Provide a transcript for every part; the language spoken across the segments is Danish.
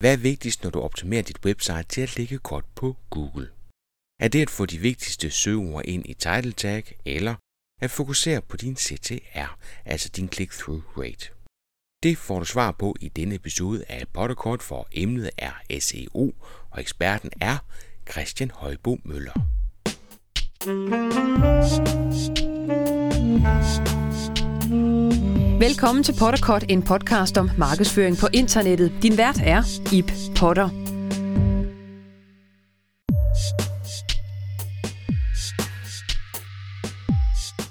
Hvad er vigtigst, når du optimerer dit website til at ligge godt på Google? Er det at få de vigtigste søgeord ind i title tag, eller at fokusere på din CTR, altså din click-through rate? Det får du svar på i denne episode af Potterkort, for emnet er SEO, og eksperten er Christian Højbo Møller. Velkommen til Potterkort, en podcast om markedsføring på internettet. Din vært er Ip Potter.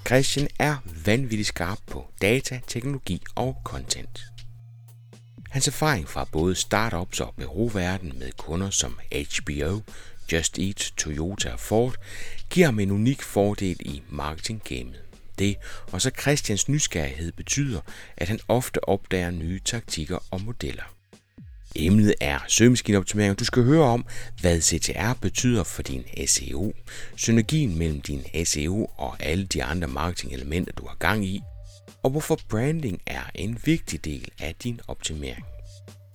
Christian er vanvittigt skarp på data, teknologi og content. Hans erfaring fra både startups og bureauverden med kunder som HBO, Just Eat, Toyota og Ford giver ham en unik fordel i marketinggamet. Det og så Christians nysgerrighed betyder, at han ofte opdager nye taktikker og modeller. Emnet er søgemaskineoptimering, og du skal høre om, hvad CTR betyder for din SEO, synergien mellem din SEO og alle de andre marketingelementer, du har gang i, og hvorfor branding er en vigtig del af din optimering.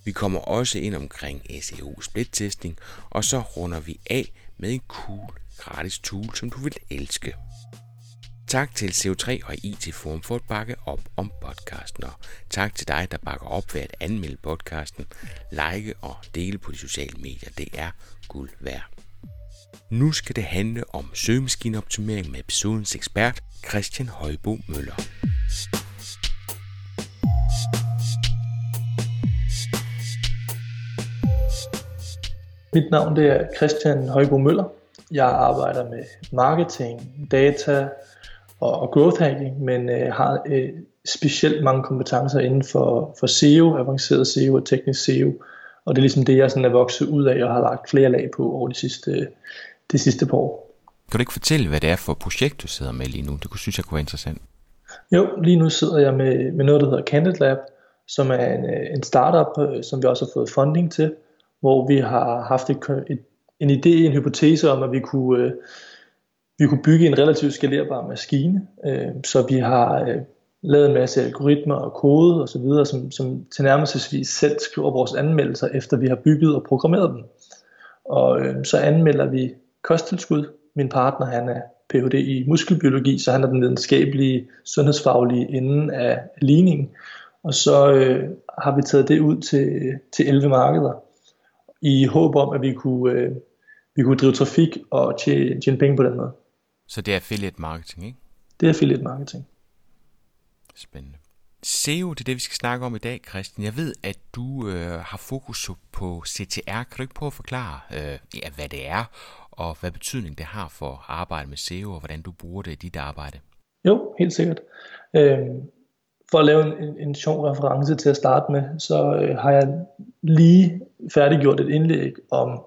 Vi kommer også ind omkring SEO splittesting, og så runder vi af med en cool gratis tool, som du vil elske. Tak til CO3 og IT Forum for at bakke op om podcasten, og tak til dig, der bakker op ved at anmelde podcasten, like og dele på de sociale medier. Det er guld værd. Nu skal det handle om søgemaskineoptimering med episodens ekspert, Christian Højbo Møller. Mit navn det er Christian Højbo Møller. Jeg arbejder med marketing, data, og, og growth hacking, men øh, har øh, specielt mange kompetencer inden for, for SEO, avanceret SEO og teknisk SEO. Og det er ligesom det, jeg sådan er vokset ud af og har lagt flere lag på over de sidste, de sidste par år. Kan du ikke fortælle, hvad det er for projekt, du sidder med lige nu? Det kunne synes jeg kunne være interessant. Jo, lige nu sidder jeg med, med noget, der hedder Candid Lab, som er en, øh, en startup, øh, som vi også har fået funding til, hvor vi har haft et, et, en idé, en hypotese om, at vi kunne øh, vi kunne bygge en relativt skalerbar maskine, øh, så vi har øh, lavet en masse algoritmer og kode osv., som, som tilnærmelsesvis selv skriver vores anmeldelser, efter vi har bygget og programmeret dem. Og øh, så anmelder vi kosttilskud. Min partner han er Ph.D. i muskelbiologi, så han er den videnskabelige, sundhedsfaglige inden af ligningen. Og så øh, har vi taget det ud til, til 11 markeder, i håb om, at vi kunne, øh, vi kunne drive trafik og tjene, tjene penge på den måde. Så det er affiliate marketing, ikke? Det er affiliate marketing. Spændende. SEO, det er det, vi skal snakke om i dag, Christian. Jeg ved, at du øh, har fokus på CTR. Kan du ikke prøve at forklare, øh, ja, hvad det er, og hvad betydning det har for at arbejde med SEO, og hvordan du bruger det i dit arbejde? Jo, helt sikkert. Øhm, for at lave en, en sjov reference til at starte med, så øh, har jeg lige færdiggjort et indlæg om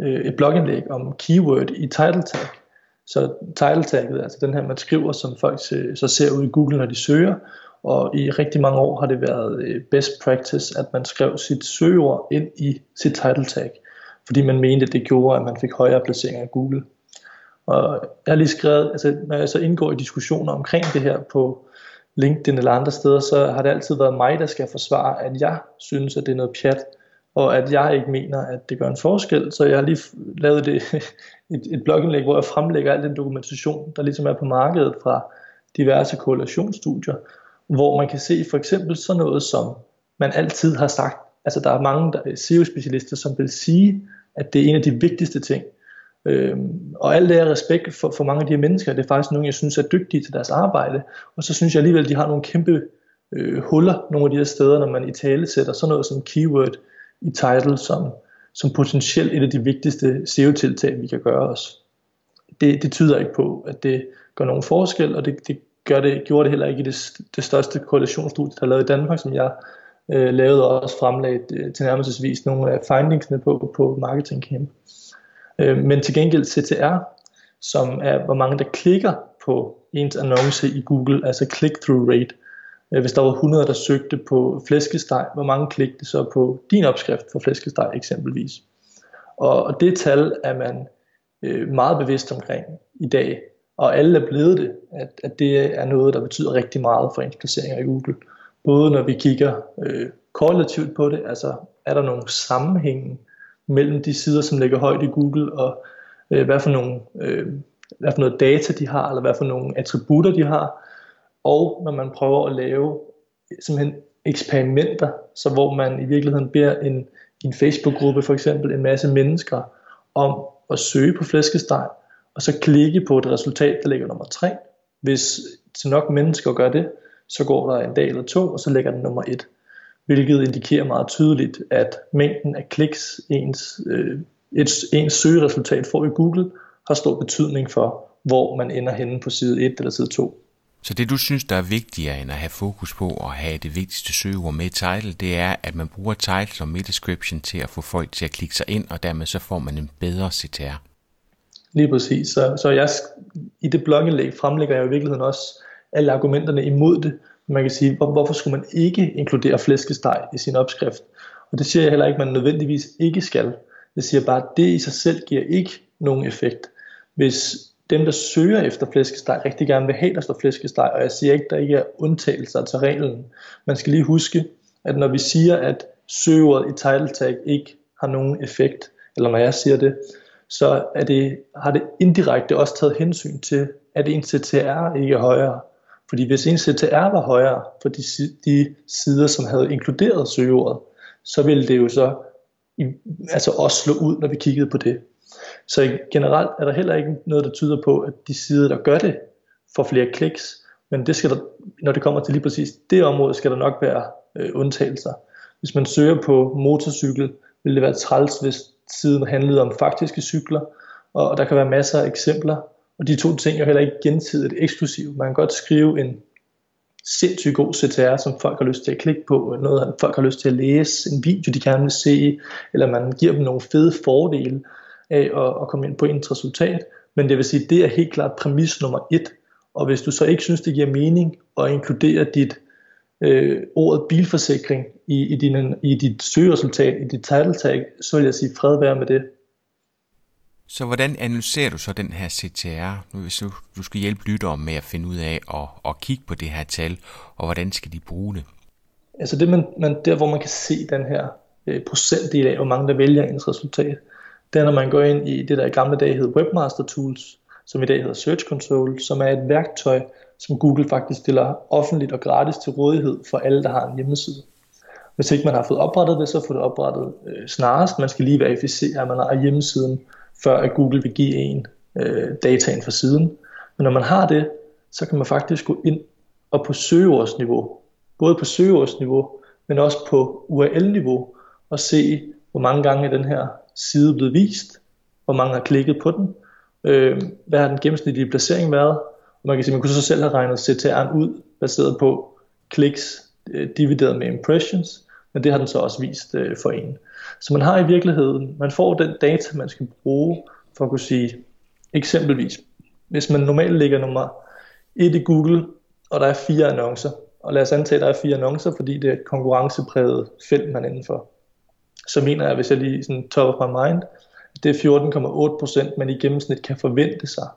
øh, et blogindlæg om keyword i title tag. Så title tagget, altså den her, man skriver, som folk så ser ud i Google, når de søger, og i rigtig mange år har det været øh, best practice, at man skrev sit søgeord ind i sit title tag, fordi man mente, at det gjorde, at man fik højere placeringer i Google. Og jeg har lige skrevet, altså når jeg så indgår i diskussioner omkring det her på LinkedIn eller andre steder, så har det altid været mig, der skal forsvare, at jeg synes, at det er noget pjat, og at jeg ikke mener, at det gør en forskel. Så jeg har lige lavet det, et, et blogindlæg, hvor jeg fremlægger al den dokumentation, der ligesom er på markedet fra diverse korrelationsstudier, hvor man kan se for eksempel sådan noget, som man altid har sagt, altså der er mange SEO-specialister, som vil sige, at det er en af de vigtigste ting. Øhm, og alt det er respekt for, for mange af de her mennesker, det er faktisk nogen, jeg synes er dygtige til deres arbejde, og så synes jeg alligevel, at de har nogle kæmpe øh, huller nogle af de her steder, når man i tale sætter sådan noget som keyword, i title som, som potentielt et af de vigtigste SEO-tiltag, vi kan gøre os. Det, det tyder ikke på, at det gør nogen forskel, og det, det, gør det gjorde det heller ikke i det, det største koalitionsstudie, der er lavet i Danmark, som jeg øh, lavede og også fremlagde øh, til nogle af findingsene på, på Marketing Camp. Øh, men til gengæld CTR, som er hvor mange der klikker på ens annonce i Google, altså click-through rate, Øh, hvis der var 100, der søgte på flæskesteg, hvor mange klikkede så på din opskrift for flæskesteg eksempelvis. Og det tal er man øh, meget bevidst omkring i dag, og alle er blevet det, at, at det er noget, der betyder rigtig meget for ens placeringer i Google. både når vi kigger øh, korrelativt på det, altså er der nogle sammenhænge mellem de sider, som ligger højt i Google, og øh, hvad, for nogle, øh, hvad for noget data de har, eller hvad for nogle attributter de har, og når man prøver at lave simpelthen eksperimenter, så hvor man i virkeligheden beder en, en Facebook-gruppe for eksempel en masse mennesker om at søge på flæskesteg, og så klikke på et resultat, der ligger nummer 3. Hvis til nok mennesker gør det, så går der en dag eller to, og så ligger den nummer 1. Hvilket indikerer meget tydeligt, at mængden af kliks, ens, øh, et, ens søgeresultat får i Google, har stor betydning for, hvor man ender henne på side 1 eller side 2. Så det du synes, der er vigtigere end at have fokus på at have det vigtigste søgeord med i title, det er, at man bruger title og description til at få folk til at klikke sig ind, og dermed så får man en bedre CTR. Lige præcis. Så, så jeg, i det blogindlæg fremlægger jeg i virkeligheden også alle argumenterne imod det. Man kan sige, hvor, hvorfor skulle man ikke inkludere flæskesteg i sin opskrift? Og det siger jeg heller ikke, at man nødvendigvis ikke skal. Jeg siger bare, at det i sig selv giver ikke nogen effekt. Hvis dem, der søger efter flæskesteg, rigtig gerne vil have, der står flæskesteg, og jeg siger ikke, der ikke er undtagelser til reglen. Man skal lige huske, at når vi siger, at søgeordet i title tag ikke har nogen effekt, eller når jeg siger det, så er det, har det indirekte også taget hensyn til, at ens CTR ikke er højere. Fordi hvis ens CTR var højere for de, de sider, som havde inkluderet søgeordet, så ville det jo så i, altså også slå ud, når vi kiggede på det. Så generelt er der heller ikke noget, der tyder på, at de sider, der gør det, får flere kliks. Men det skal der, når det kommer til lige præcis det område, skal der nok være øh, undtagelser. Hvis man søger på motorcykel, vil det være træls, hvis siden handlede om faktiske cykler, og der kan være masser af eksempler, og de to ting er heller ikke gensidigt eksklusive. Man kan godt skrive en sindssygt god CTR, som folk har lyst til at klikke på, noget folk har lyst til at læse, en video de gerne vil se, eller man giver dem nogle fede fordele af at, at komme ind på ens resultat. Men det vil sige, det er helt klart præmis nummer et. Og hvis du så ikke synes, det giver mening at inkludere dit øh, ordet bilforsikring i, i, din, i dit søgeresultat, i dit title tag, så vil jeg sige fred være med det. Så hvordan analyserer du så den her CTR, nu hvis du, du skal hjælpe lyttere med at finde ud af at, at kigge på det her tal, og hvordan skal de bruge det? Altså det, man, man, der hvor man kan se den her øh, procentdel af, hvor mange der vælger ens resultat, det er når man går ind i det der i gamle dage hed Webmaster Tools, som i dag hedder Search Console, som er et værktøj, som Google faktisk stiller offentligt og gratis til rådighed for alle, der har en hjemmeside. Hvis ikke man har fået oprettet det, så får det oprettet øh, snarest. Man skal lige verificere, at man har hjemmesiden, før at Google vil give en øh, dataen fra siden. Men når man har det, så kan man faktisk gå ind og på søgeordsniveau, både på søgeordsniveau, men også på URL-niveau, og se, hvor mange gange den her side blevet vist, hvor mange har klikket på den, øh, hvad har den gennemsnitlige placering været, og man kan sige, man kunne så selv have regnet CTR'en ud, baseret på kliks øh, divideret med impressions, men det har den så også vist øh, for en. Så man har i virkeligheden, man får den data, man skal bruge for at kunne sige, eksempelvis, hvis man normalt ligger nummer 1 i Google, og der er fire annoncer, og lad os antage, at der er fire annoncer, fordi det er et konkurrencepræget felt, man er indenfor. Så mener jeg, hvis jeg lige sådan top of my mind, det er 14,8%, man i gennemsnit kan forvente sig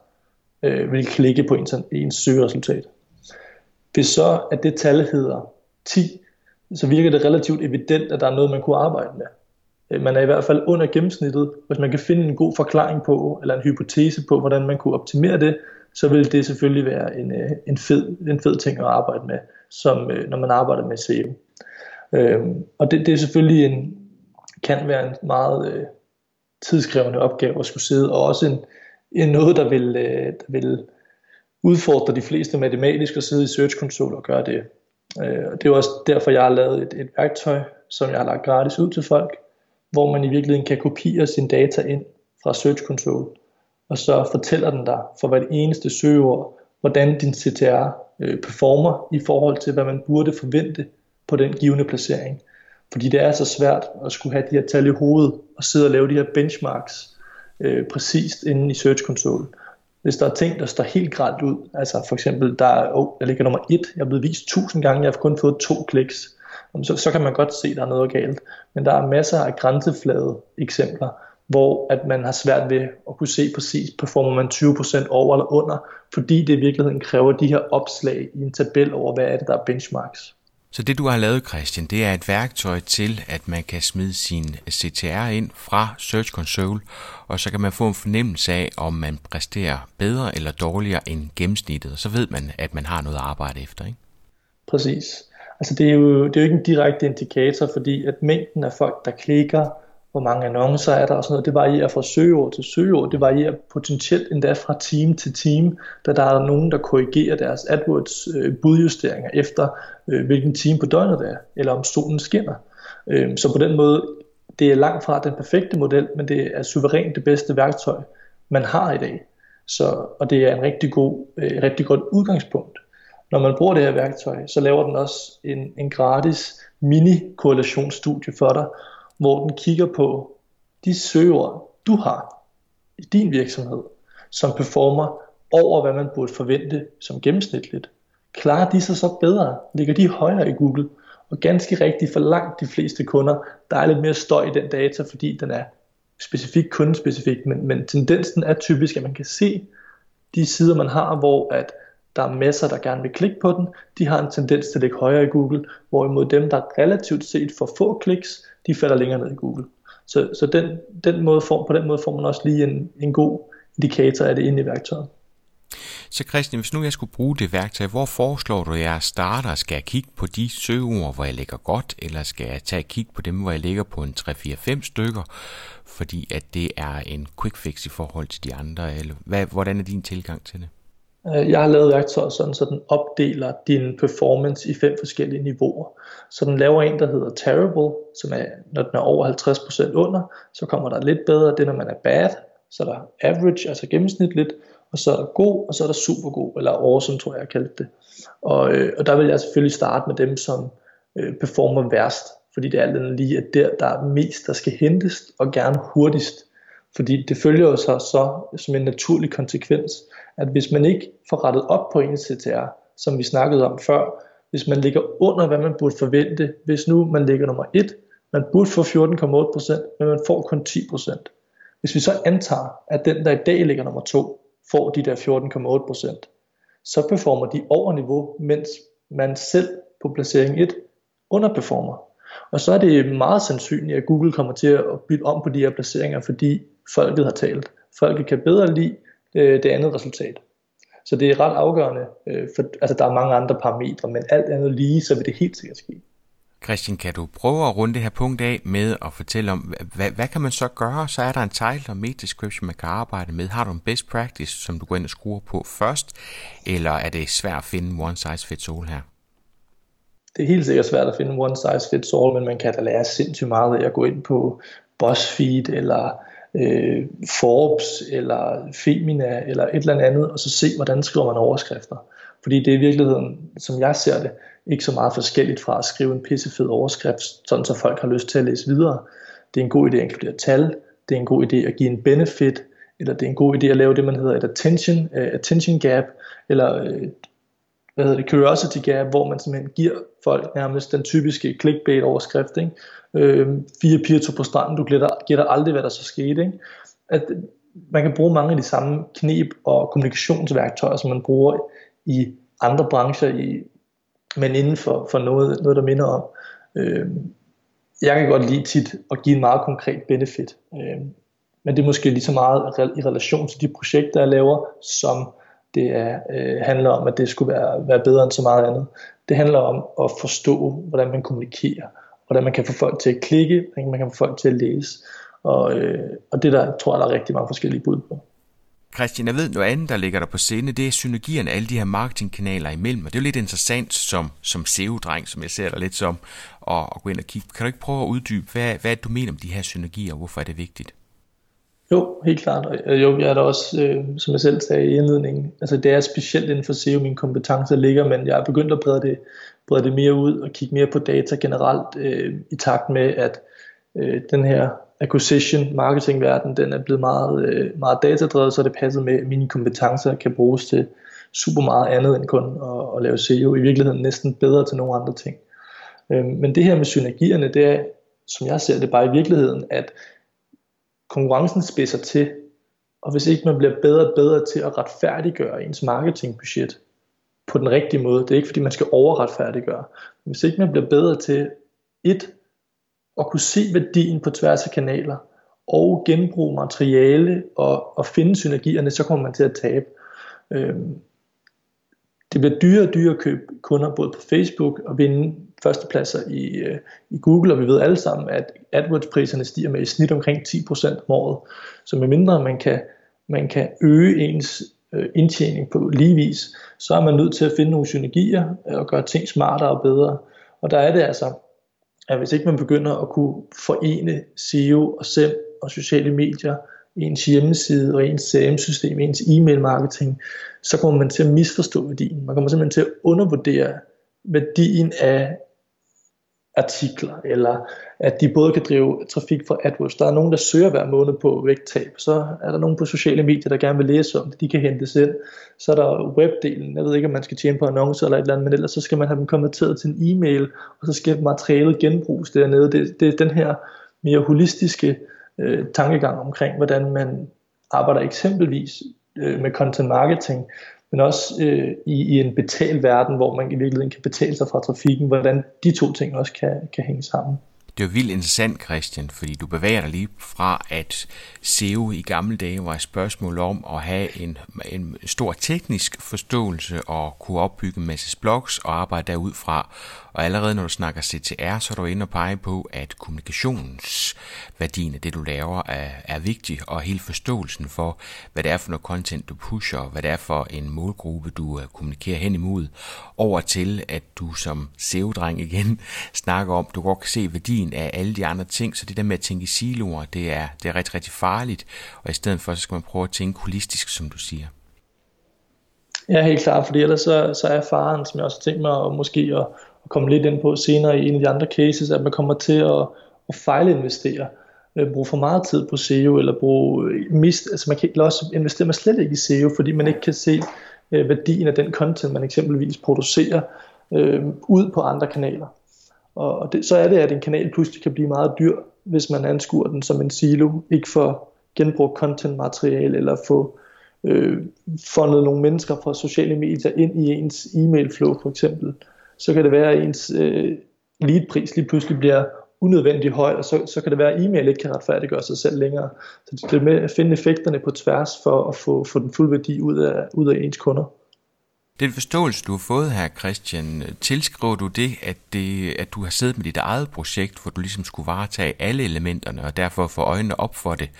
øh, vil klikke på ens, ens søgeresultat. Hvis så at det tal hedder 10, så virker det relativt evident, at der er noget, man kunne arbejde med. Øh, man er i hvert fald under gennemsnittet. Hvis man kan finde en god forklaring på, eller en hypotese på, hvordan man kunne optimere det, så vil det selvfølgelig være en, øh, en, fed, en fed ting at arbejde med, som, øh, når man arbejder med SEO. Øhm, og det, det er selvfølgelig en, kan være en meget øh, tidskrævende opgave at skulle sidde, og også en, en noget, der vil, øh, der vil udfordre de fleste matematisk at sidde i Search Console og gøre det. Øh, og det er også derfor, jeg har lavet et, et værktøj, som jeg har lagt gratis ud til folk, hvor man i virkeligheden kan kopiere sin data ind fra Search Console, og så fortæller den dig for hvert eneste søgeord, hvordan din CTR øh, performer i forhold til, hvad man burde forvente på den givende placering. Fordi det er så svært at skulle have de her tal i hovedet og sidde og lave de her benchmarks øh, præcist inde i Search Console. Hvis der er ting, der står helt grædt ud, altså for eksempel, der, er, oh, der ligger nummer 1, jeg er blevet vist 1000 gange, jeg har kun fået to kliks, så, så kan man godt se, at der er noget galt. Men der er masser af grænseflade eksempler, hvor at man har svært ved at kunne se præcis, performer man 20% over eller under, fordi det i virkeligheden kræver de her opslag i en tabel over, hvad er det, der er benchmarks. Så det du har lavet, Christian, det er et værktøj til, at man kan smide sin CTR ind fra Search Console, og så kan man få en fornemmelse af, om man præsterer bedre eller dårligere end gennemsnittet. Så ved man, at man har noget at arbejde efter, ikke? Præcis. Altså det er, jo, det er jo ikke en direkte indikator, fordi at mængden af folk, der klikker, hvor mange annoncer er der og sådan noget, det varierer fra søgeord til søgeord, det varierer potentielt endda fra team til team, da der er nogen, der korrigerer deres AdWords øh, budjusteringer efter, øh, hvilken team på døgnet det er, eller om solen skinner. Øh, så på den måde, det er langt fra den perfekte model, men det er suverænt det bedste værktøj, man har i dag. Så, og det er en rigtig god, øh, rigtig godt udgangspunkt. Når man bruger det her værktøj, så laver den også en, en gratis mini-korrelationsstudie for dig, hvor den kigger på de søgeord, du har i din virksomhed, som performer over, hvad man burde forvente som gennemsnitligt. Klarer de sig så bedre? Ligger de højere i Google? Og ganske rigtigt for langt de fleste kunder, der er lidt mere støj i den data, fordi den er specifik kundespecifik, men, men tendensen er typisk, at man kan se de sider, man har, hvor at der er masser, der gerne vil klikke på den, de har en tendens til at ligge højere i Google, hvorimod dem, der relativt set får få kliks, de falder længere ned i Google. Så, så den, den måde form, på den måde får man også lige en, en god indikator af det inde i værktøjet. Så Christian, hvis nu jeg skulle bruge det værktøj, hvor foreslår du, at jeg starter? Skal jeg kigge på de søgeord, hvor jeg ligger godt, eller skal jeg tage kig på dem, hvor jeg ligger på en 3-4-5 stykker, fordi at det er en quick fix i forhold til de andre? Eller hvad, hvordan er din tilgang til det? Øh, jeg har lavet værktøjet sådan, så den opdeler din performance i fem forskellige niveauer. Så den laver en, der hedder terrible, som er, når den er over 50% under, så kommer der lidt bedre, det når man er bad, så er der average, altså gennemsnitligt, og så er der god, og så er der super god, eller awesome, tror jeg, jeg kaldte det. Og, øh, og der vil jeg selvfølgelig starte med dem, som øh, performer værst, fordi det er alt lige, at der, der er mest, der skal hentes, og gerne hurtigst. Fordi det følger jo så, så som en naturlig konsekvens, at hvis man ikke får rettet op på ens CTR, som vi snakkede om før, hvis man ligger under, hvad man burde forvente, hvis nu man ligger nummer 1, man burde få 14,8%, men man får kun 10%. Hvis vi så antager, at den, der i dag ligger nummer 2, får de der 14,8%, så performer de over niveau, mens man selv på placering 1 underperformer. Og så er det meget sandsynligt, at Google kommer til at bytte om på de her placeringer, fordi folket har talt. Folket kan bedre lide øh, det andet resultat. Så det er ret afgørende, øh, for altså, der er mange andre parametre, men alt andet lige, så vil det helt sikkert ske. Christian, kan du prøve at runde det her punkt af med at fortælle om, hvad, hvad kan man så gøre? Så er der en title og meta description, man kan arbejde med. Har du en best practice, som du går ind og skruer på først? Eller er det svært at finde one size fits all her? Det er helt sikkert svært at finde one size fits all, men man kan da lære sindssygt meget af at gå ind på BuzzFeed eller øh, Forbes eller Femina eller et eller andet, og så se, hvordan skriver man overskrifter. Fordi det er i virkeligheden, som jeg ser det, ikke så meget forskelligt fra at skrive en pissefed overskrift, sådan så folk har lyst til at læse videre. Det er en god idé at inkludere tal, det er en god idé at give en benefit, eller det er en god idé at lave det, man hedder et attention, uh, attention gap, eller uh, hvad hedder det, curiosity gap, hvor man simpelthen giver folk nærmest den typiske clickbait overskrift, ikke? Øh, fire piger tog på stranden, du gætter, gætter aldrig, hvad der så skete. Ikke? At man kan bruge mange af de samme knep og kommunikationsværktøjer, som man bruger i andre brancher, i, men inden for, for noget, noget, der minder om. Øh, jeg kan godt lide tit at give en meget konkret benefit. Øh, men det er måske lige så meget i relation til de projekter, jeg laver, som det er, øh, handler om, at det skulle være, være bedre end så meget andet. Det handler om at forstå, hvordan man kommunikerer, hvordan man kan få folk til at klikke, hvordan man kan få folk til at læse. Og, øh, og det der tror jeg, der er rigtig mange forskellige bud på. Christian, jeg ved noget andet, der ligger der på scene, det er synergierne af alle de her marketingkanaler imellem, og det er jo lidt interessant som, som SEO-dreng, som jeg ser dig lidt som, at, at gå ind og kigge. Kan du ikke prøve at uddybe, hvad, hvad du mener om de her synergier, og hvorfor er det vigtigt? Jo, helt klart. Og jo, jeg er da også, øh, som jeg selv sagde i indledningen, altså det er specielt inden for SEO, min kompetence ligger, men jeg er begyndt at brede det, brede det mere ud og kigge mere på data generelt øh, i takt med, at øh, den her acquisition marketing verden, den er blevet meget, øh, meget datadrevet, så det passer med, at mine kompetencer kan bruges til super meget andet end kun at, at lave SEO. I virkeligheden næsten bedre til nogle andre ting. Øh, men det her med synergierne, det er, som jeg ser det bare i virkeligheden, at konkurrencen spidser til, og hvis ikke man bliver bedre og bedre til at retfærdiggøre ens marketingbudget, på den rigtige måde. Det er ikke fordi man skal overretfærdiggøre. Hvis ikke man bliver bedre til et at kunne se værdien på tværs af kanaler og genbruge materiale og, og finde synergierne, så kommer man til at tabe. Øhm, det bliver dyrere og dyrere at købe kunder både på Facebook og vinde førstepladser i, øh, i Google, og vi ved alle sammen, at AdWords-priserne stiger med i snit omkring 10% om året. Så medmindre man kan, man kan øge ens øh, indtjening på lige vis, så er man nødt til at finde nogle synergier øh, og gøre ting smartere og bedre. Og der er det altså, at hvis ikke man begynder at kunne forene SEO og SEM og sociale medier, ens hjemmeside og ens CRM-system, ens e-mail marketing, så kommer man til at misforstå værdien. Man kommer simpelthen til at undervurdere værdien af artikler, eller at de både kan drive trafik fra AdWords. Der er nogen, der søger hver måned på vægttab. Så er der nogen på sociale medier, der gerne vil læse om det. De kan hente selv. Så er der webdelen. Jeg ved ikke, om man skal tjene på annoncer eller et eller andet, men ellers så skal man have dem konverteret til en e-mail, og så skal materialet genbruges dernede. Det, det er den her mere holistiske øh, tankegang omkring, hvordan man arbejder eksempelvis øh, med content marketing, men også øh, i, i en betalt verden, hvor man i virkeligheden kan betale sig fra trafikken, hvordan de to ting også kan, kan hænge sammen. Det er jo vildt interessant, Christian, fordi du bevæger dig lige fra, at SEO i gamle dage var et spørgsmål om at have en, en stor teknisk forståelse og kunne opbygge en masse blogs og arbejde derudfra. Og allerede når du snakker CTR, så er du inde og pege på, at kommunikationsværdien af det, du laver, er, er vigtig, og hele forståelsen for, hvad det er for noget content, du pusher, hvad det er for en målgruppe, du øh, kommunikerer hen imod, over til, at du som SEO-dreng igen snakker om, du godt kan se værdien af alle de andre ting, så det der med at tænke i siloer, det er, det er rigtig, rigtig farligt, og i stedet for, så skal man prøve at tænke holistisk, som du siger. Ja, helt klart, fordi ellers så, så er faren, som jeg også tænker mig, at måske at, at komme lidt ind på senere i en af de andre cases, at man kommer til at, at fejlinvestere øh, bruge for meget tid på SEO, eller bruge øh, mist, altså man kan ikke også investere man slet ikke i SEO, fordi man ikke kan se øh, værdien af den content, man eksempelvis producerer øh, ud på andre kanaler. Og, det, så er det, at en kanal pludselig kan blive meget dyr, hvis man anskuer den som en silo, ikke for genbrugt content materiale, eller få øh, fundet nogle mennesker fra sociale medier ind i ens e-mail flow for eksempel, så kan det være, at ens øh, leadpris lige pludselig bliver unødvendigt høj, og så, så kan det være, at e-mail ikke kan retfærdiggøre sig selv længere. Så det er med at finde effekterne på tværs for at få, få den fulde værdi ud af, ud af ens kunder. Den forståelse, du har fået her, Christian, øh, tilskriver du det at, det, at du har siddet med dit eget projekt, hvor du ligesom skulle varetage alle elementerne, og derfor få øjnene op for det?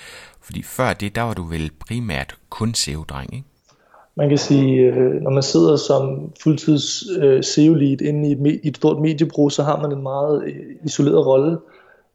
Fordi før det, der var du vel primært kun SEO-dreng, ikke? Man kan sige, øh, når man sidder som fuldtids øh, SEO-lead inde i et, i et stort mediebrug, så har man en meget isoleret rolle.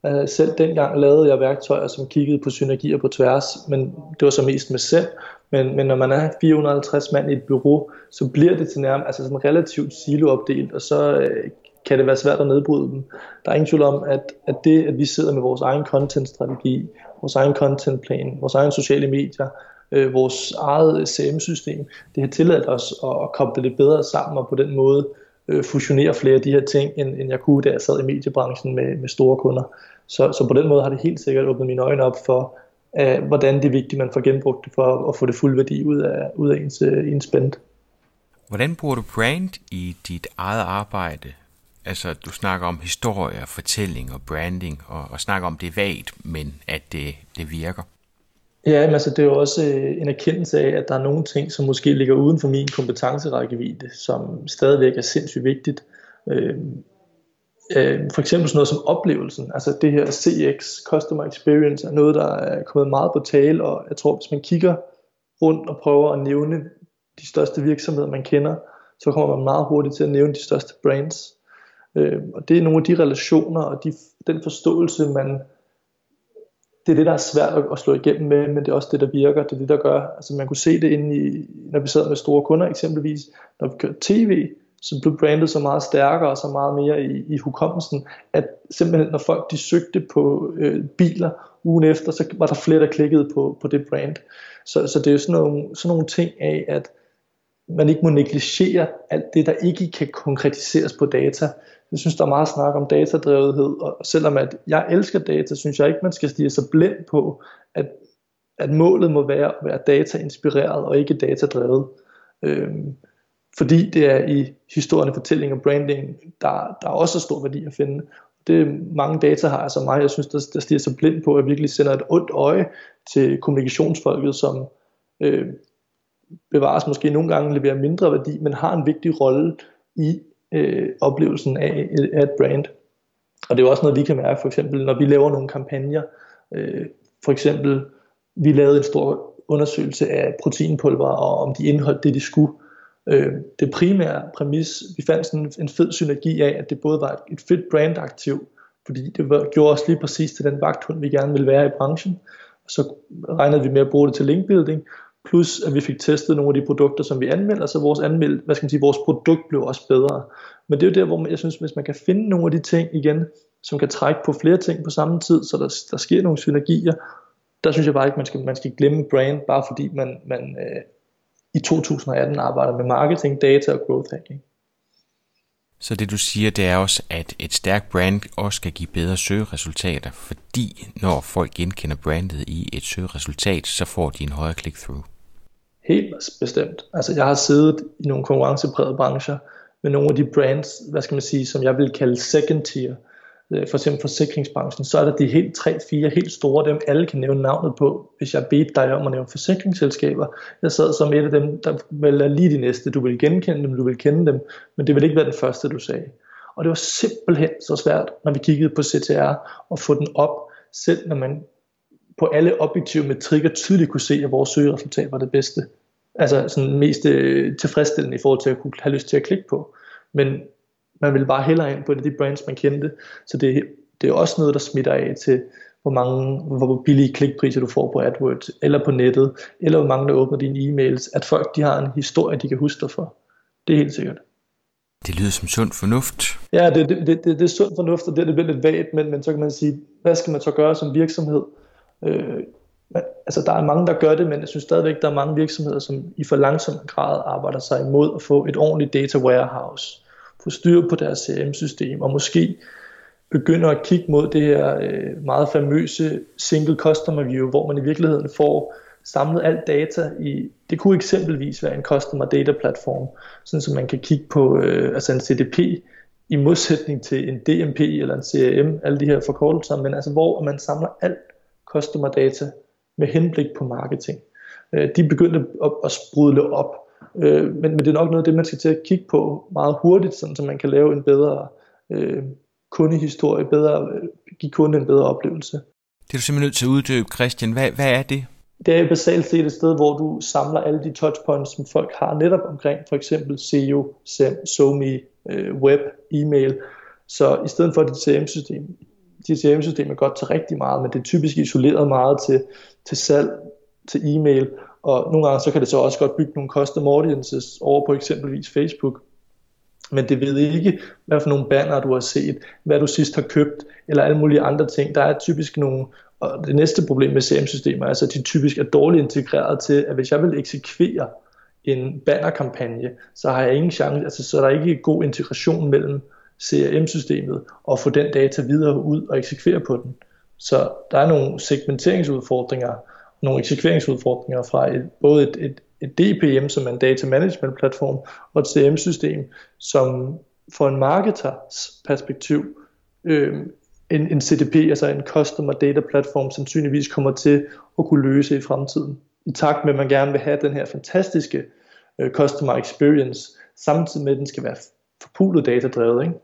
Øh, selv dengang lavede jeg værktøjer, som kiggede på synergier på tværs, men det var så mest med selv. Men, men når man er 450 mand i et bureau, så bliver det til nærmest altså sådan relativt siloopdelt, og så øh, kan det være svært at nedbryde dem. Der er ingen tvivl om, at, at det, at vi sidder med vores egen content-strategi, vores egen content-plan, vores egen sociale medier, øh, vores eget CM-system, det har tilladt os at, at koble det bedre sammen, og på den måde øh, fusionere flere af de her ting, end, end jeg kunne, da jeg sad i mediebranchen med, med store kunder. Så, så på den måde har det helt sikkert åbnet mine øjne op for, af, hvordan det er vigtigt, man får genbrugt det for at få det fulde værdi ud af, ud af ens, øh, ens spend. Hvordan bruger du brand i dit eget arbejde? Altså, du snakker om historie, fortælling og branding, og, og snakker om det vagt, men at det, det virker. Ja, men altså, det er jo også øh, en erkendelse af, at der er nogle ting, som måske ligger uden for min kompetencerækkevidde, som stadigvæk er sindssygt vigtigt. Øh, øh, for eksempel sådan noget som oplevelsen, altså det her CX, Customer Experience, er noget, der er kommet meget på tale, og jeg tror, hvis man kigger rundt og prøver at nævne de største virksomheder, man kender, så kommer man meget hurtigt til at nævne de største brands. Øh, og det er nogle af de relationer og de, den forståelse, man det er det, der er svært at, at slå igennem med, men det er også det, der virker, det er det, der gør. Altså man kunne se det inde i, når vi sad med store kunder eksempelvis, når vi kørte tv, så blev brandet så meget stærkere og så meget mere i, i hukommelsen, at simpelthen når folk de søgte på øh, biler ugen efter, så var der flere, der klikkede på, på det brand. Så, så det er jo sådan nogle, sådan nogle ting af, at man ikke må negligere alt det, der ikke kan konkretiseres på data. Jeg synes, der er meget snak om datadrevethed, og selvom at jeg elsker data, synes jeg ikke, man skal stige så blind på, at, at målet må være at være data-inspireret og ikke datadrevet. Øhm, fordi det er i historierne, fortælling og branding, der, der er også stor værdi at finde. Det er mange data har altså mig, jeg synes, der, der stiger så blind på, at jeg virkelig sender et ondt øje til kommunikationsfolket, som øh, bevares måske nogle gange leverer mindre værdi, men har en vigtig rolle i øh, oplevelsen af, af et brand. Og det er jo også noget, vi kan mærke, for eksempel, når vi laver nogle kampagner. Øh, for eksempel, vi lavede en stor undersøgelse af proteinpulver, og om de indeholdt det, de skulle. Øh, det primære præmis, vi fandt sådan en fed synergi af, at det både var et fedt brandaktiv, fordi det var, gjorde os lige præcis til den vagthund, vi gerne ville være i branchen. Så regnede vi med at bruge det til linkbuilding, plus at vi fik testet nogle af de produkter, som vi anmelder, så vores anmeld, hvad skal man sige, vores produkt blev også bedre. Men det er jo der, hvor jeg synes, hvis man kan finde nogle af de ting igen, som kan trække på flere ting på samme tid, så der, der sker nogle synergier, der synes jeg bare ikke, man skal, man skal glemme brand, bare fordi man, man øh, i 2018 arbejder med marketing, data og growth hacking. Så det du siger, det er også, at et stærkt brand også skal give bedre søgeresultater, fordi når folk genkender brandet i et søgeresultat, så får de en højere click-through. Helt bestemt. Altså jeg har siddet i nogle konkurrenceprægede brancher med nogle af de brands, hvad skal man sige, som jeg vil kalde second tier, øh, for eksempel forsikringsbranchen, så er der de helt tre, fire helt store, dem alle kan nævne navnet på, hvis jeg bedte dig om at nævne forsikringsselskaber. Jeg sad som et af dem, der vel er lige de næste. Du vil genkende dem, du vil kende dem, men det vil ikke være den første, du sagde. Og det var simpelthen så svært, når vi kiggede på CTR, at få den op, selv når man på alle objektive metrikker tydeligt kunne se, at vores søgeresultat var det bedste. Altså sådan mest øh, tilfredsstillende i forhold til at kunne have lyst til at klikke på. Men man ville bare hellere ind på de brands, man kendte. Så det, det er også noget, der smitter af til, hvor mange, hvor billige klikpriser du får på AdWords, eller på nettet, eller hvor mange, der åbner dine e-mails, at folk de har en historie, de kan huske dig for. Det er helt sikkert. Det lyder som sund fornuft. Ja, det, det, det, det, det er sund fornuft, og det, er det bliver lidt vagt, men, men så kan man sige, hvad skal man så gøre som virksomhed? Øh, altså der er mange, der gør det, men jeg synes stadigvæk, der er mange virksomheder, som i for langsom grad arbejder sig imod at få et ordentligt data warehouse få styr på deres CRM-system, og måske begynder at kigge mod det her øh, meget famøse single customer view, hvor man i virkeligheden får samlet alt data i, det kunne eksempelvis være en customer data platform, sådan så man kan kigge på øh, altså en CDP i modsætning til en DMP eller en CRM, alle de her forkortelser, men altså hvor man samler alt customer data med henblik på marketing. Øh, de begyndte at, sprudle op, Øh, men, det er nok noget af det, man skal til at kigge på meget hurtigt, sådan, så man kan lave en bedre øh, kundehistorie, bedre, give kunden en bedre oplevelse. Det er du simpelthen nødt til at uddybe, Christian. Hvad, hvad er det? Det er basalt set et sted, hvor du samler alle de touchpoints, som folk har netop omkring for eksempel SEO, SEM, SoMe, web, e-mail. Så i stedet for dit CRM-system, CRM-system er godt til rigtig meget, men det er typisk isoleret meget til, til salg, til e-mail, og nogle gange så kan det så også godt bygge nogle custom audiences over på eksempelvis Facebook. Men det ved ikke, hvad for nogle banner du har set, hvad du sidst har købt, eller alle mulige andre ting. Der er typisk nogle, og det næste problem med CRM-systemer er, altså, at de typisk er dårligt integreret til, at hvis jeg vil eksekvere en bannerkampagne, så har jeg ingen chance, altså så er der ikke god integration mellem CRM-systemet og få den data videre ud og eksekvere på den. Så der er nogle segmenteringsudfordringer, nogle eksekveringsudfordringer fra et, både et, et, et DPM, som er en data management platform, og et CRM-system, som for en marketers perspektiv, øh, en, en CDP, altså en Customer Data Platform, sandsynligvis kommer til at kunne løse i fremtiden. I takt med, at man gerne vil have den her fantastiske øh, Customer Experience, samtidig med, at den skal være forpulet datadrevet. Ikke?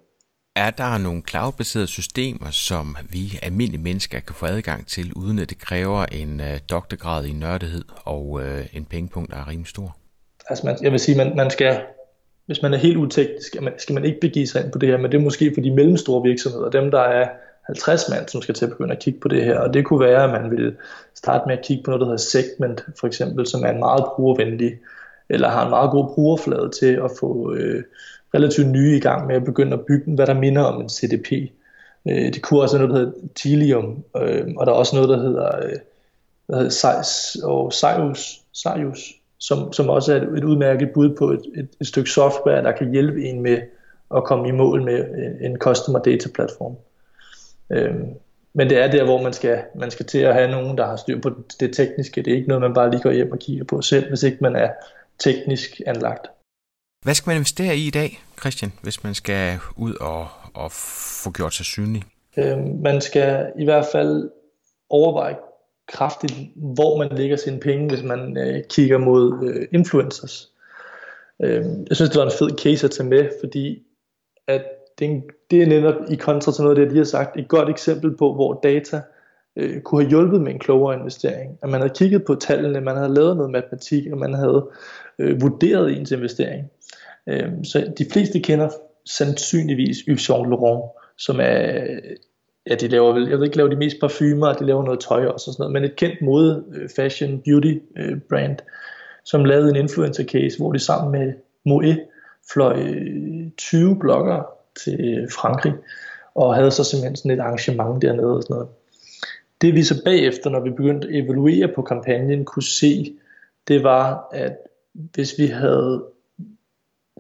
Er der nogle cloud-baserede systemer, som vi almindelige mennesker kan få adgang til, uden at det kræver en uh, doktorgrad i nørdighed og uh, en pengepunkt, der er rimelig stor? Altså man, jeg vil sige, man, man skal, hvis man er helt uteknisk, skal man ikke begive sig ind på det her, men det er måske for de mellemstore virksomheder, dem der er 50 mand, som skal til at begynde at kigge på det her, og det kunne være, at man vil starte med at kigge på noget, der hedder Segment, for eksempel, som er en meget brugervenlig, eller har en meget god brugerflade til at få øh, relativt nye i gang med at begynde at bygge hvad der minder om en CDP. Øh, det kunne også være noget, der hedder Tilium, øh, og der er også noget, der hedder, øh, hvad hedder Seis og Seius, Seius som, som også er et, et udmærket bud på et, et, et stykke software, der kan hjælpe en med at komme i mål med en, en customer data platform. Øh, men det er der, hvor man skal, man skal til at have nogen, der har styr på det tekniske. Det er ikke noget, man bare lige går hjem og kigger på selv, hvis ikke man er teknisk anlagt. Hvad skal man investere i i dag, Christian, hvis man skal ud og, og få gjort sig synlig? Øh, man skal i hvert fald overveje kraftigt, hvor man lægger sine penge, hvis man øh, kigger mod øh, influencers. Øh, jeg synes, det var en fed case at tage med, fordi at det, det er netop i kontra til noget af det, de har sagt, et godt eksempel på, hvor data øh, kunne have hjulpet med en klogere investering. At man havde kigget på tallene, man havde lavet noget matematik, og man havde øh, vurderet ens investering. Øh, så de fleste kender sandsynligvis Yves Saint Laurent, som er, ja, de laver vel, jeg ved ikke, laver de mest parfumer, de laver noget tøj også og sådan noget, men et kendt mode, øh, fashion, beauty øh, brand, som lavede en influencer case, hvor de sammen med Moe fløj øh, 20 bloggere til Frankrig, og havde så simpelthen sådan et arrangement dernede og sådan noget. Det vi så bagefter, når vi begyndte at evaluere på kampagnen, kunne se, det var, at hvis vi havde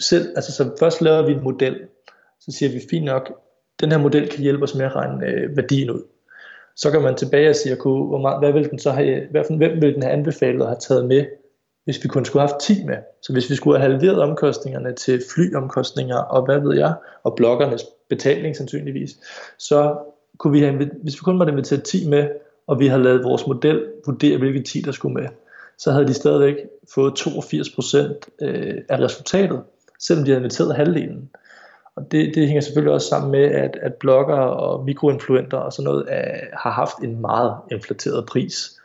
selv, altså så først laver vi en model, så siger vi, fint nok, den her model kan hjælpe os med at regne øh, værdien ud. Så kan man tilbage og sige, hvor meget, hvad vil den så have, hvad, hvem vil den have anbefalet at have taget med, hvis vi kun skulle have haft 10 med. Så hvis vi skulle have halveret omkostningerne til flyomkostninger og hvad ved jeg, og bloggernes betaling sandsynligvis, så kunne vi have, hvis vi kun måtte invitere 10 med, og vi havde lavet vores model vurdere, hvilke 10 der skulle med, så havde de stadigvæk fået 82% øh, af resultatet, selvom de havde inviteret halvdelen. Og det, det hænger selvfølgelig også sammen med, at, at blogger og mikroinfluenter og sådan noget er, har haft en meget inflateret pris.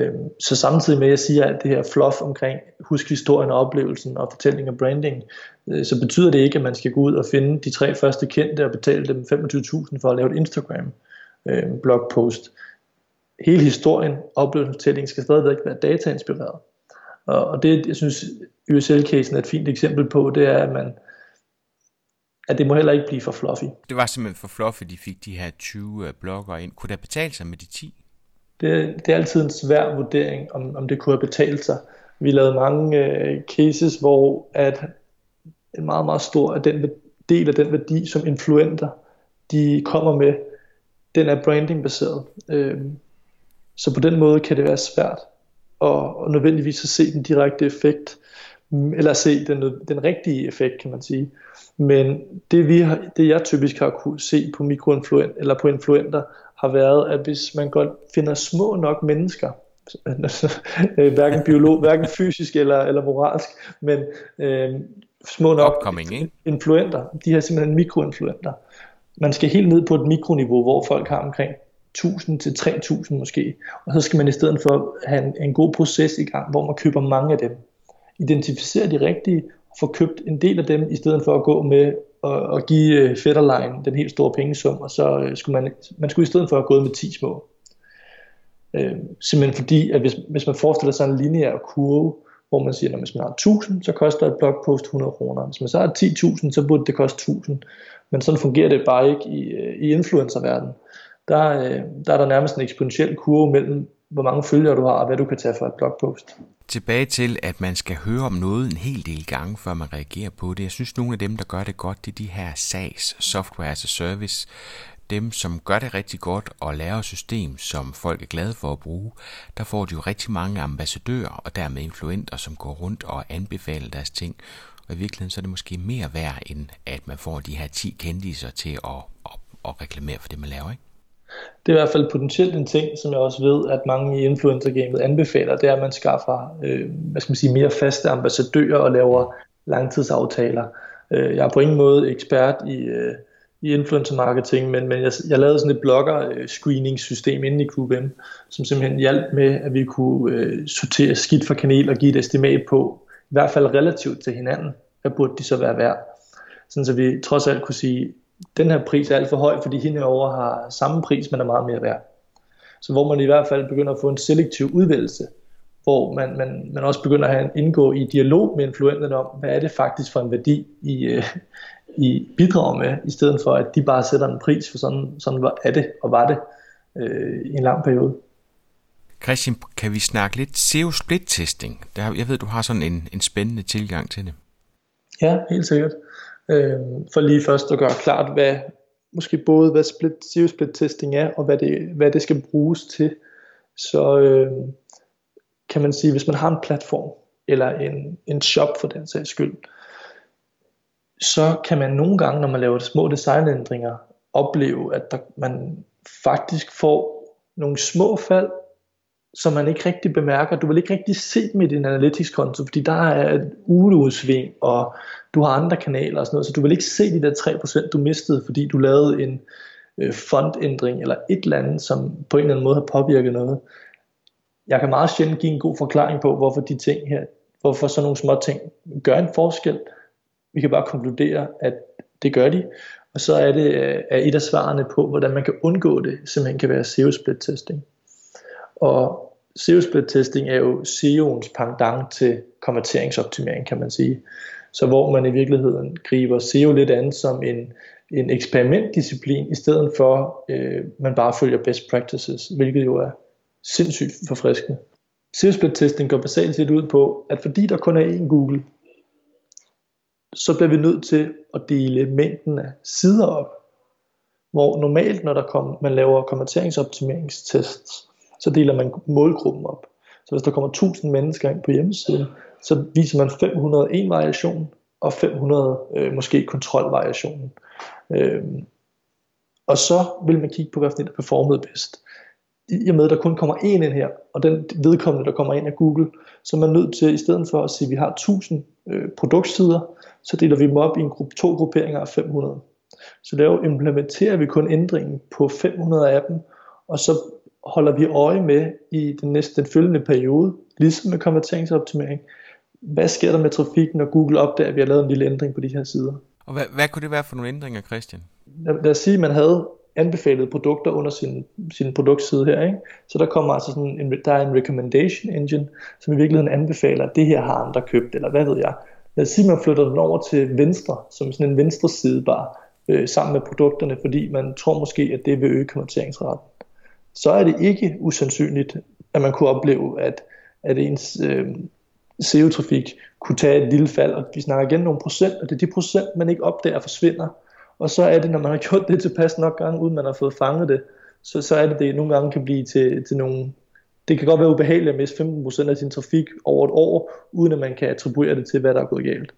Øhm, så samtidig med at jeg siger, at det her fluff omkring husk historien og oplevelsen og fortælling og branding, øh, så betyder det ikke, at man skal gå ud og finde de tre første kendte og betale dem 25.000 for at lave et Instagram øh, blogpost. Hele historien, oplevelsen og fortællingen skal stadigvæk være datainspireret. Og, og det, jeg synes, USL-casen er et fint eksempel på, det er, at man at det må heller ikke blive for fluffy. Det var simpelthen for fluffy, de fik de her 20 øh, blogger ind. Kunne det betale sig med de 10? Det, det er altid en svær vurdering, om, om det kunne have betalt sig. Vi lavede mange øh, cases, hvor at en meget, meget stor af den del af den værdi, som influenter de kommer med, den er brandingbaseret. Øh, så på den måde kan det være svært at, at nødvendigvis at se den direkte effekt, eller se den, den rigtige effekt, kan man sige. Men det, vi har, det jeg typisk har kunne se på mikroinfluenter, eller på influenter, har været, at hvis man godt finder små nok mennesker, øh, hverken biolog, hverken fysisk eller, eller moralsk, men øh, små nok Upcoming, ikke? influenter, de her simpelthen mikroinfluenter. Man skal helt ned på et mikroniveau, hvor folk har omkring 1000 til 3000 måske, og så skal man i stedet for have en, en god proces i gang, hvor man køber mange af dem. Identificere de rigtige, og få købt en del af dem, i stedet for at gå med og, og give øh, Fetterline den helt store pengesum, og så øh, skulle man, man skulle i stedet for have gået med 10 små. Øh, simpelthen fordi, at hvis, hvis man forestiller sig en lineær kurve, hvor man siger, at hvis man har 1000, så koster et blogpost 100 kroner. Hvis man så har 10.000, så burde det koste 1000. Men sådan fungerer det bare ikke i, øh, i influencerverdenen. Der, øh, der er der nærmest en eksponentiel kurve mellem, hvor mange følgere du har, og hvad du kan tage for et blogpost. Tilbage til, at man skal høre om noget en hel del gange, før man reagerer på det. Jeg synes, nogle af dem, der gør det godt, det er de her SaaS, Software as a Service, dem, som gør det rigtig godt og laver system, som folk er glade for at bruge, der får de jo rigtig mange ambassadører og dermed influenter, som går rundt og anbefaler deres ting. Og i virkeligheden så er det måske mere værd, end at man får de her 10 kendiser til at, at, at reklamere for det, man laver. Ikke? Det er i hvert fald potentielt en ting, som jeg også ved, at mange i influencer-gamet anbefaler, det er, at man skaffer øh, hvad skal man sige, mere faste ambassadører og laver langtidsaftaler. Øh, jeg er på ingen måde ekspert i, øh, i influencer marketing, men, men jeg, jeg lavede sådan et blogger øh, screening system inde i QBM, som simpelthen hjalp med, at vi kunne øh, sortere skidt fra kanel og give et estimat på, i hvert fald relativt til hinanden, hvad burde de så være værd. Sådan så vi trods alt kunne sige, den her pris er alt for høj, fordi hende over har samme pris, men er meget mere værd. Så hvor man i hvert fald begynder at få en selektiv udvælgelse, hvor man, man, man også begynder at have en, indgå i dialog med influenterne om, hvad er det faktisk for en værdi, I, øh, I bidrager med, i stedet for at de bare sætter en pris, for sådan, sådan er det og var det øh, i en lang periode. Christian, kan vi snakke lidt SEO-split-testing? Jeg ved, du har sådan en, en spændende tilgang til det. Ja, helt sikkert. Øh, for lige først at gøre klart, hvad måske både hvad split, SEO split testing er, og hvad det, hvad det skal bruges til. Så øh, kan man sige, hvis man har en platform, eller en, en shop for den sags skyld, så kan man nogle gange, når man laver små designændringer, opleve, at der, man faktisk får nogle små fald, som man ikke rigtig bemærker. Du vil ikke rigtig se dem i din analytics-konto, fordi der er et ugeudsving, og du har andre kanaler og sådan noget, så du vil ikke se de der 3%, du mistede, fordi du lavede en øh, fondændring eller et eller andet, som på en eller anden måde har påvirket noget. Jeg kan meget sjældent give en god forklaring på, hvorfor de ting her, hvorfor sådan nogle små ting gør en forskel. Vi kan bare konkludere, at det gør de. Og så er det øh, er et af svarene på, hvordan man kan undgå det, simpelthen kan være SEO split testing. Og SEO split testing er jo SEO'ens pendant til konverteringsoptimering, kan man sige. Så hvor man i virkeligheden griber SEO lidt an som en, en eksperimentdisciplin, i stedet for øh, man bare følger best practices, hvilket jo er sindssygt forfriskende. SEO split testing går basalt set ud på, at fordi der kun er én Google, så bliver vi nødt til at dele mængden af sider op. Hvor normalt, når der kom, man laver konverteringsoptimeringstests, så deler man målgruppen op. Så hvis der kommer 1000 mennesker ind på hjemmesiden, så viser man 500 en variation og 500 øh, måske kontrolvariationen. Øh, og så vil man kigge på, hvad der performede bedst. I og med, at der kun kommer en ind her, og den vedkommende, der kommer ind af Google, så er man nødt til, i stedet for at sige, at vi har 1000 øh, produktsider, så deler vi dem op i en gruppe, to grupperinger af 500. Så der implementerer vi kun ændringen på 500 af dem, og så holder vi øje med i den næste den følgende periode, ligesom med konverteringsoptimering, hvad sker der med trafikken, når Google opdager, at vi har lavet en lille ændring på de her sider. Og hvad, hvad kunne det være for nogle ændringer, Christian? Lad os sige, at man havde anbefalet produkter under sin, sin produktside her. Ikke? Så der kommer altså sådan en, der er en recommendation engine, som i virkeligheden anbefaler, at det her har andre købt, eller hvad ved jeg. Lad os sige, at man flytter den over til venstre, som sådan en venstre sidebar, øh, sammen med produkterne, fordi man tror måske, at det vil øge konverteringsraten. Så er det ikke usandsynligt, at man kunne opleve, at, at ens øh, SEO-trafik kunne tage et lille fald, og vi snakker igen nogle procent, og det er de procent, man ikke opdager forsvinder. Og så er det, når man har gjort det tilpas nok gange, uden man har fået fanget det, så, så er det, det nogle gange kan blive til, til nogle... Det kan godt være ubehageligt at miste 15% af sin trafik over et år, uden at man kan attribuere det til, hvad der er gået galt.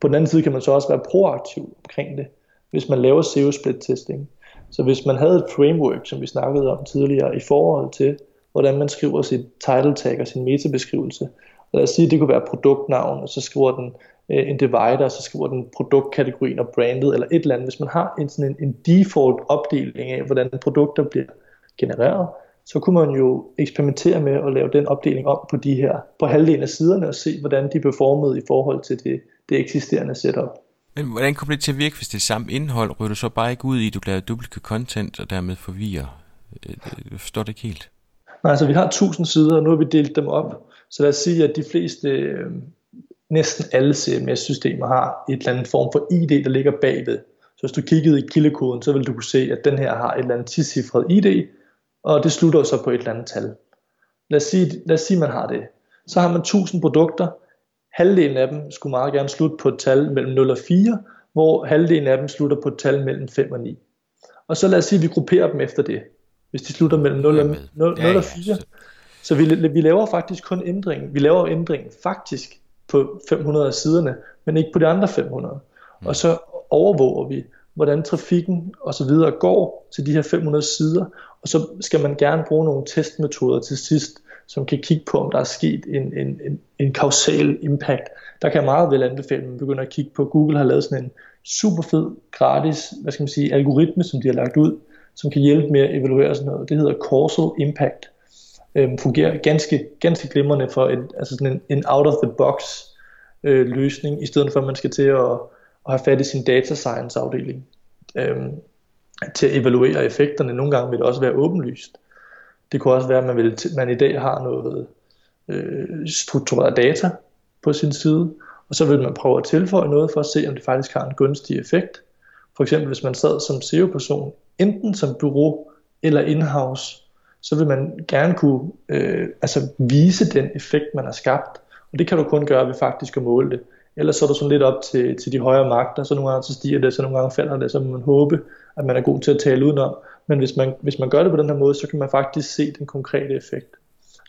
På den anden side kan man så også være proaktiv omkring det, hvis man laver SEO split testing. Så hvis man havde et framework, som vi snakkede om tidligere, i forhold til, hvordan man skriver sit title tag og sin metabeskrivelse, lad os sige, at det kunne være produktnavn, og så skriver den øh, en divider, og så skriver den produktkategorien og brandet, eller et eller andet. Hvis man har en, sådan en, en default opdeling af, hvordan produkter bliver genereret, så kunne man jo eksperimentere med at lave den opdeling om på de her, på halvdelen af siderne, og se, hvordan de performede i forhold til det, det eksisterende setup. Men hvordan kommer det til at virke, hvis det er samme indhold? Ryger du så bare ikke ud i, at du laver duplicate content, og dermed forvirrer? Øh, øh, jeg forstår det ikke helt. Nej, altså vi har 1000 sider, og nu har vi delt dem op. Så lad os sige, at de fleste, øh, næsten alle CMS-systemer har et eller andet form for ID, der ligger bagved. Så hvis du kiggede i kildekoden, så vil du kunne se, at den her har et eller andet tisifret ID, og det slutter så på et eller andet tal. Lad os sige, lad os sige at man har det. Så har man 1000 produkter, halvdelen af dem skulle meget gerne slutte på et tal mellem 0 og 4, hvor halvdelen af dem slutter på et tal mellem 5 og 9. Og så lad os sige, at vi grupperer dem efter det. Hvis de slutter mellem 0 og, 0, 0 og 4. Så vi, vi laver faktisk kun ændring. Vi laver ændringen faktisk på 500 af siderne, men ikke på de andre 500. Mm. Og så overvåger vi, hvordan trafikken og så videre går til de her 500 sider, og så skal man gerne bruge nogle testmetoder til sidst, som kan kigge på, om der er sket en, en, en, en kausal impact. Der kan jeg meget vel anbefale, at man begynder at kigge på, Google har lavet sådan en super fed, gratis, hvad skal man sige, algoritme, som de har lagt ud, som kan hjælpe med at evaluere sådan noget. Det hedder Causal Impact. Øhm, fungerer ganske, ganske glimrende for en, altså sådan en, en out-of-the-box øh, løsning, i stedet for at man skal til at, at have fat i sin data science afdeling. Øhm, til at evaluere effekterne. Nogle gange vil det også være åbenlyst. Det kunne også være, at man, vil, man i dag har noget øh, struktureret data på sin side, og så vil man prøve at tilføje noget for at se, om det faktisk har en gunstig effekt. For eksempel hvis man sad som SEO-person, enten som bureau eller in-house, så vil man gerne kunne øh, altså vise den effekt, man har skabt. Og det kan du kun gøre ved faktisk at måle det. Ellers så er du sådan lidt op til, til de højere magter, så nogle gange så stiger det, så nogle gange falder det, så må man håbe, at man er god til at tale udenom. Men hvis man, hvis man gør det på den her måde, så kan man faktisk se den konkrete effekt.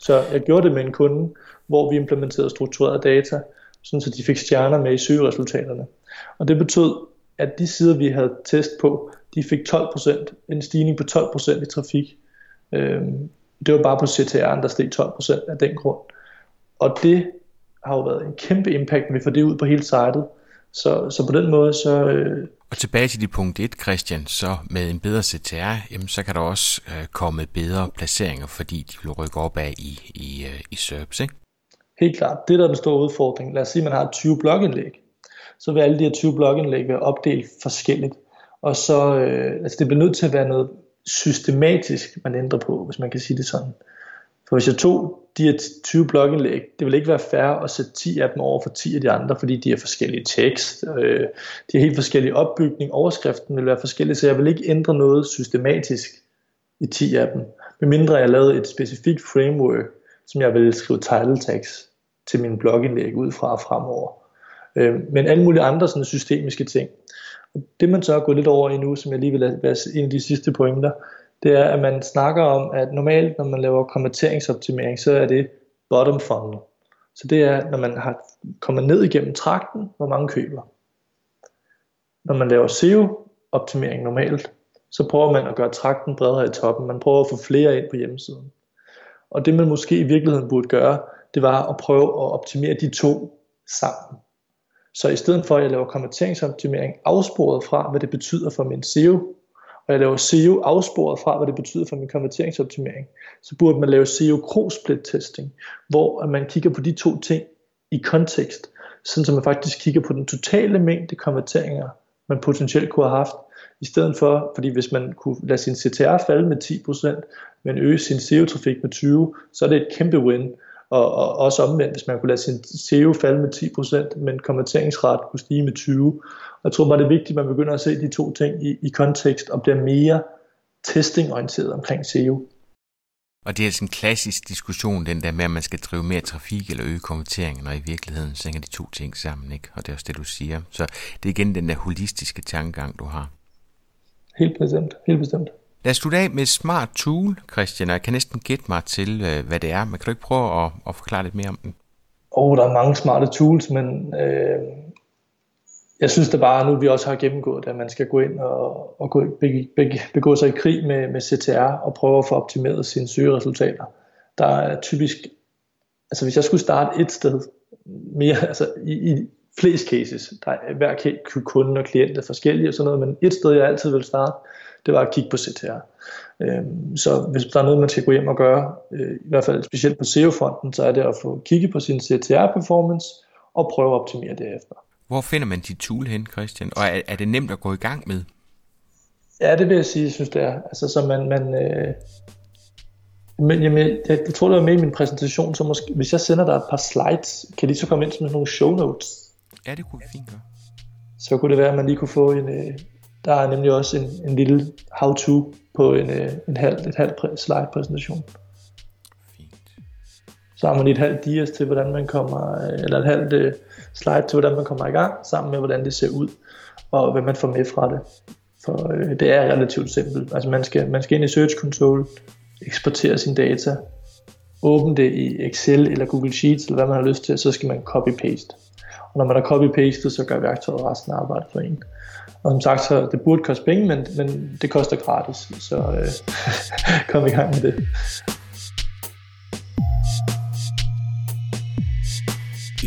Så jeg gjorde det med en kunde, hvor vi implementerede struktureret data, sådan så de fik stjerner med i søgeresultaterne. Og det betød, at de sider, vi havde test på, de fik 12%, en stigning på 12% i trafik. Øhm, det var bare på CTR'en, der steg 12% af den grund. Og det har jo været en kæmpe impact, når vi får det ud på hele sitet. Så, så på den måde, så... Øh... Og tilbage til dit punkt 1, Christian, så med en bedre CTR, jamen, så kan der også øh, komme bedre placeringer, fordi de vil rykke op af i, i, øh, i SERPs, ikke? Helt klart. Det der er den store udfordring. Lad os sige, at man har 20 blogindlæg. Så vil alle de her 20 blogindlæg være opdelt forskelligt. Og så, øh, altså det bliver nødt til at være noget systematisk, man ændrer på, hvis man kan sige det sådan. For hvis jeg tog de her 20 blogindlæg, det vil ikke være fair at sætte 10 af dem over for 10 af de andre, fordi de har forskellige tekst, øh, de har helt forskellige opbygning, overskriften vil være forskellig, så jeg vil ikke ændre noget systematisk i 10 af dem, medmindre jeg lavede et specifikt framework, som jeg vil skrive title tags til mine blogindlæg ud fra fremover. Øh, men alle mulige andre sådan systemiske ting. Og det man så er gået lidt over i nu, som jeg lige vil være en af de sidste pointer, det er, at man snakker om, at normalt, når man laver konverteringsoptimering, så er det bottom funnel. Så det er, når man har kommet ned igennem trakten, hvor mange køber. Når man laver SEO-optimering normalt, så prøver man at gøre trakten bredere i toppen. Man prøver at få flere ind på hjemmesiden. Og det man måske i virkeligheden burde gøre, det var at prøve at optimere de to sammen. Så i stedet for at jeg laver konverteringsoptimering afsporet fra, hvad det betyder for min SEO og jeg laver SEO afsporet fra, hvad det betyder for min konverteringsoptimering, så burde man lave SEO cross-split testing, hvor man kigger på de to ting i kontekst, sådan så man faktisk kigger på den totale mængde konverteringer, man potentielt kunne have haft, i stedet for, fordi hvis man kunne lade sin CTR falde med 10%, men øge sin SEO-trafik med 20%, så er det et kæmpe win. Og, og også omvendt, hvis man kunne lade sin SEO falde med 10%, men konverteringsret kunne stige med 20%, jeg tror bare, det er vigtigt, at man begynder at se de to ting i, i kontekst og bliver mere testingorienteret omkring SEO. Og det er sådan en klassisk diskussion, den der med, at man skal drive mere trafik eller øge konverteringen, og i virkeligheden så hænger de to ting sammen, ikke? Og det er også det, du siger. Så det er igen den der holistiske tankegang, du har. Helt bestemt, helt bestemt. Lad os slutte af med Smart Tool, Christian, og jeg kan næsten gætte mig til, øh, hvad det er. Men kan du ikke prøve at, at forklare lidt mere om den? Åh, oh, der er mange smarte tools, men øh, jeg synes da bare, nu vi også har gennemgået at man skal gå ind og, og gå, be, be, begå sig i krig med, med CTR og prøve at få optimeret sine søgeresultater. Der er typisk, altså hvis jeg skulle starte et sted, mere, altså i, i flest cases, der er hver kunde og klient er forskellige og sådan noget, men et sted jeg altid vil starte, det var at kigge på CTR. Øhm, så hvis der er noget, man skal gå hjem og gøre, øh, i hvert fald specielt på SEO-fronten, så er det at få kigge på sin CTR-performance og prøve at optimere det efter. Hvor finder man de tool hen, Christian? Og er, er det nemt at gå i gang med? Ja, det vil jeg sige, jeg synes det er. Altså, så man, man øh, men jamen, jeg, jeg, tror, det var med i min præsentation, så måske, hvis jeg sender dig et par slides, kan de så komme ind som nogle show notes? Ja, det kunne vi fint gøre. Så kunne det være, at man lige kunne få en, øh, der er nemlig også en, en lille how-to på en, øh, en halv, et halvt slide præsentation. Fint. Så har man lige et halvt dias til, hvordan man kommer, øh, eller et halvt øh, slide til, hvordan man kommer i gang, sammen med, hvordan det ser ud, og hvad man får med fra det. For øh, det er relativt simpelt. Altså man skal, man skal ind i Search Console, eksportere sine data, åbne det i Excel eller Google Sheets, eller hvad man har lyst til, så skal man copy-paste. Og når man har copy-pastet, så gør værktøjet resten af arbejdet for en. Og som sagt, så det burde koste penge, men, men det koster gratis, så øh, kom i gang med det.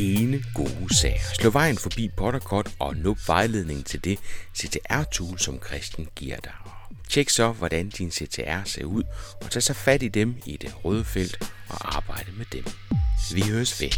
ene gode sager. Slå vejen forbi Potterkort og nup vejledningen til det CTR-tool, som Christian giver dig. Tjek så, hvordan din CTR ser ud, og tag så fat i dem i det røde felt og arbejde med dem. Vi høres ved.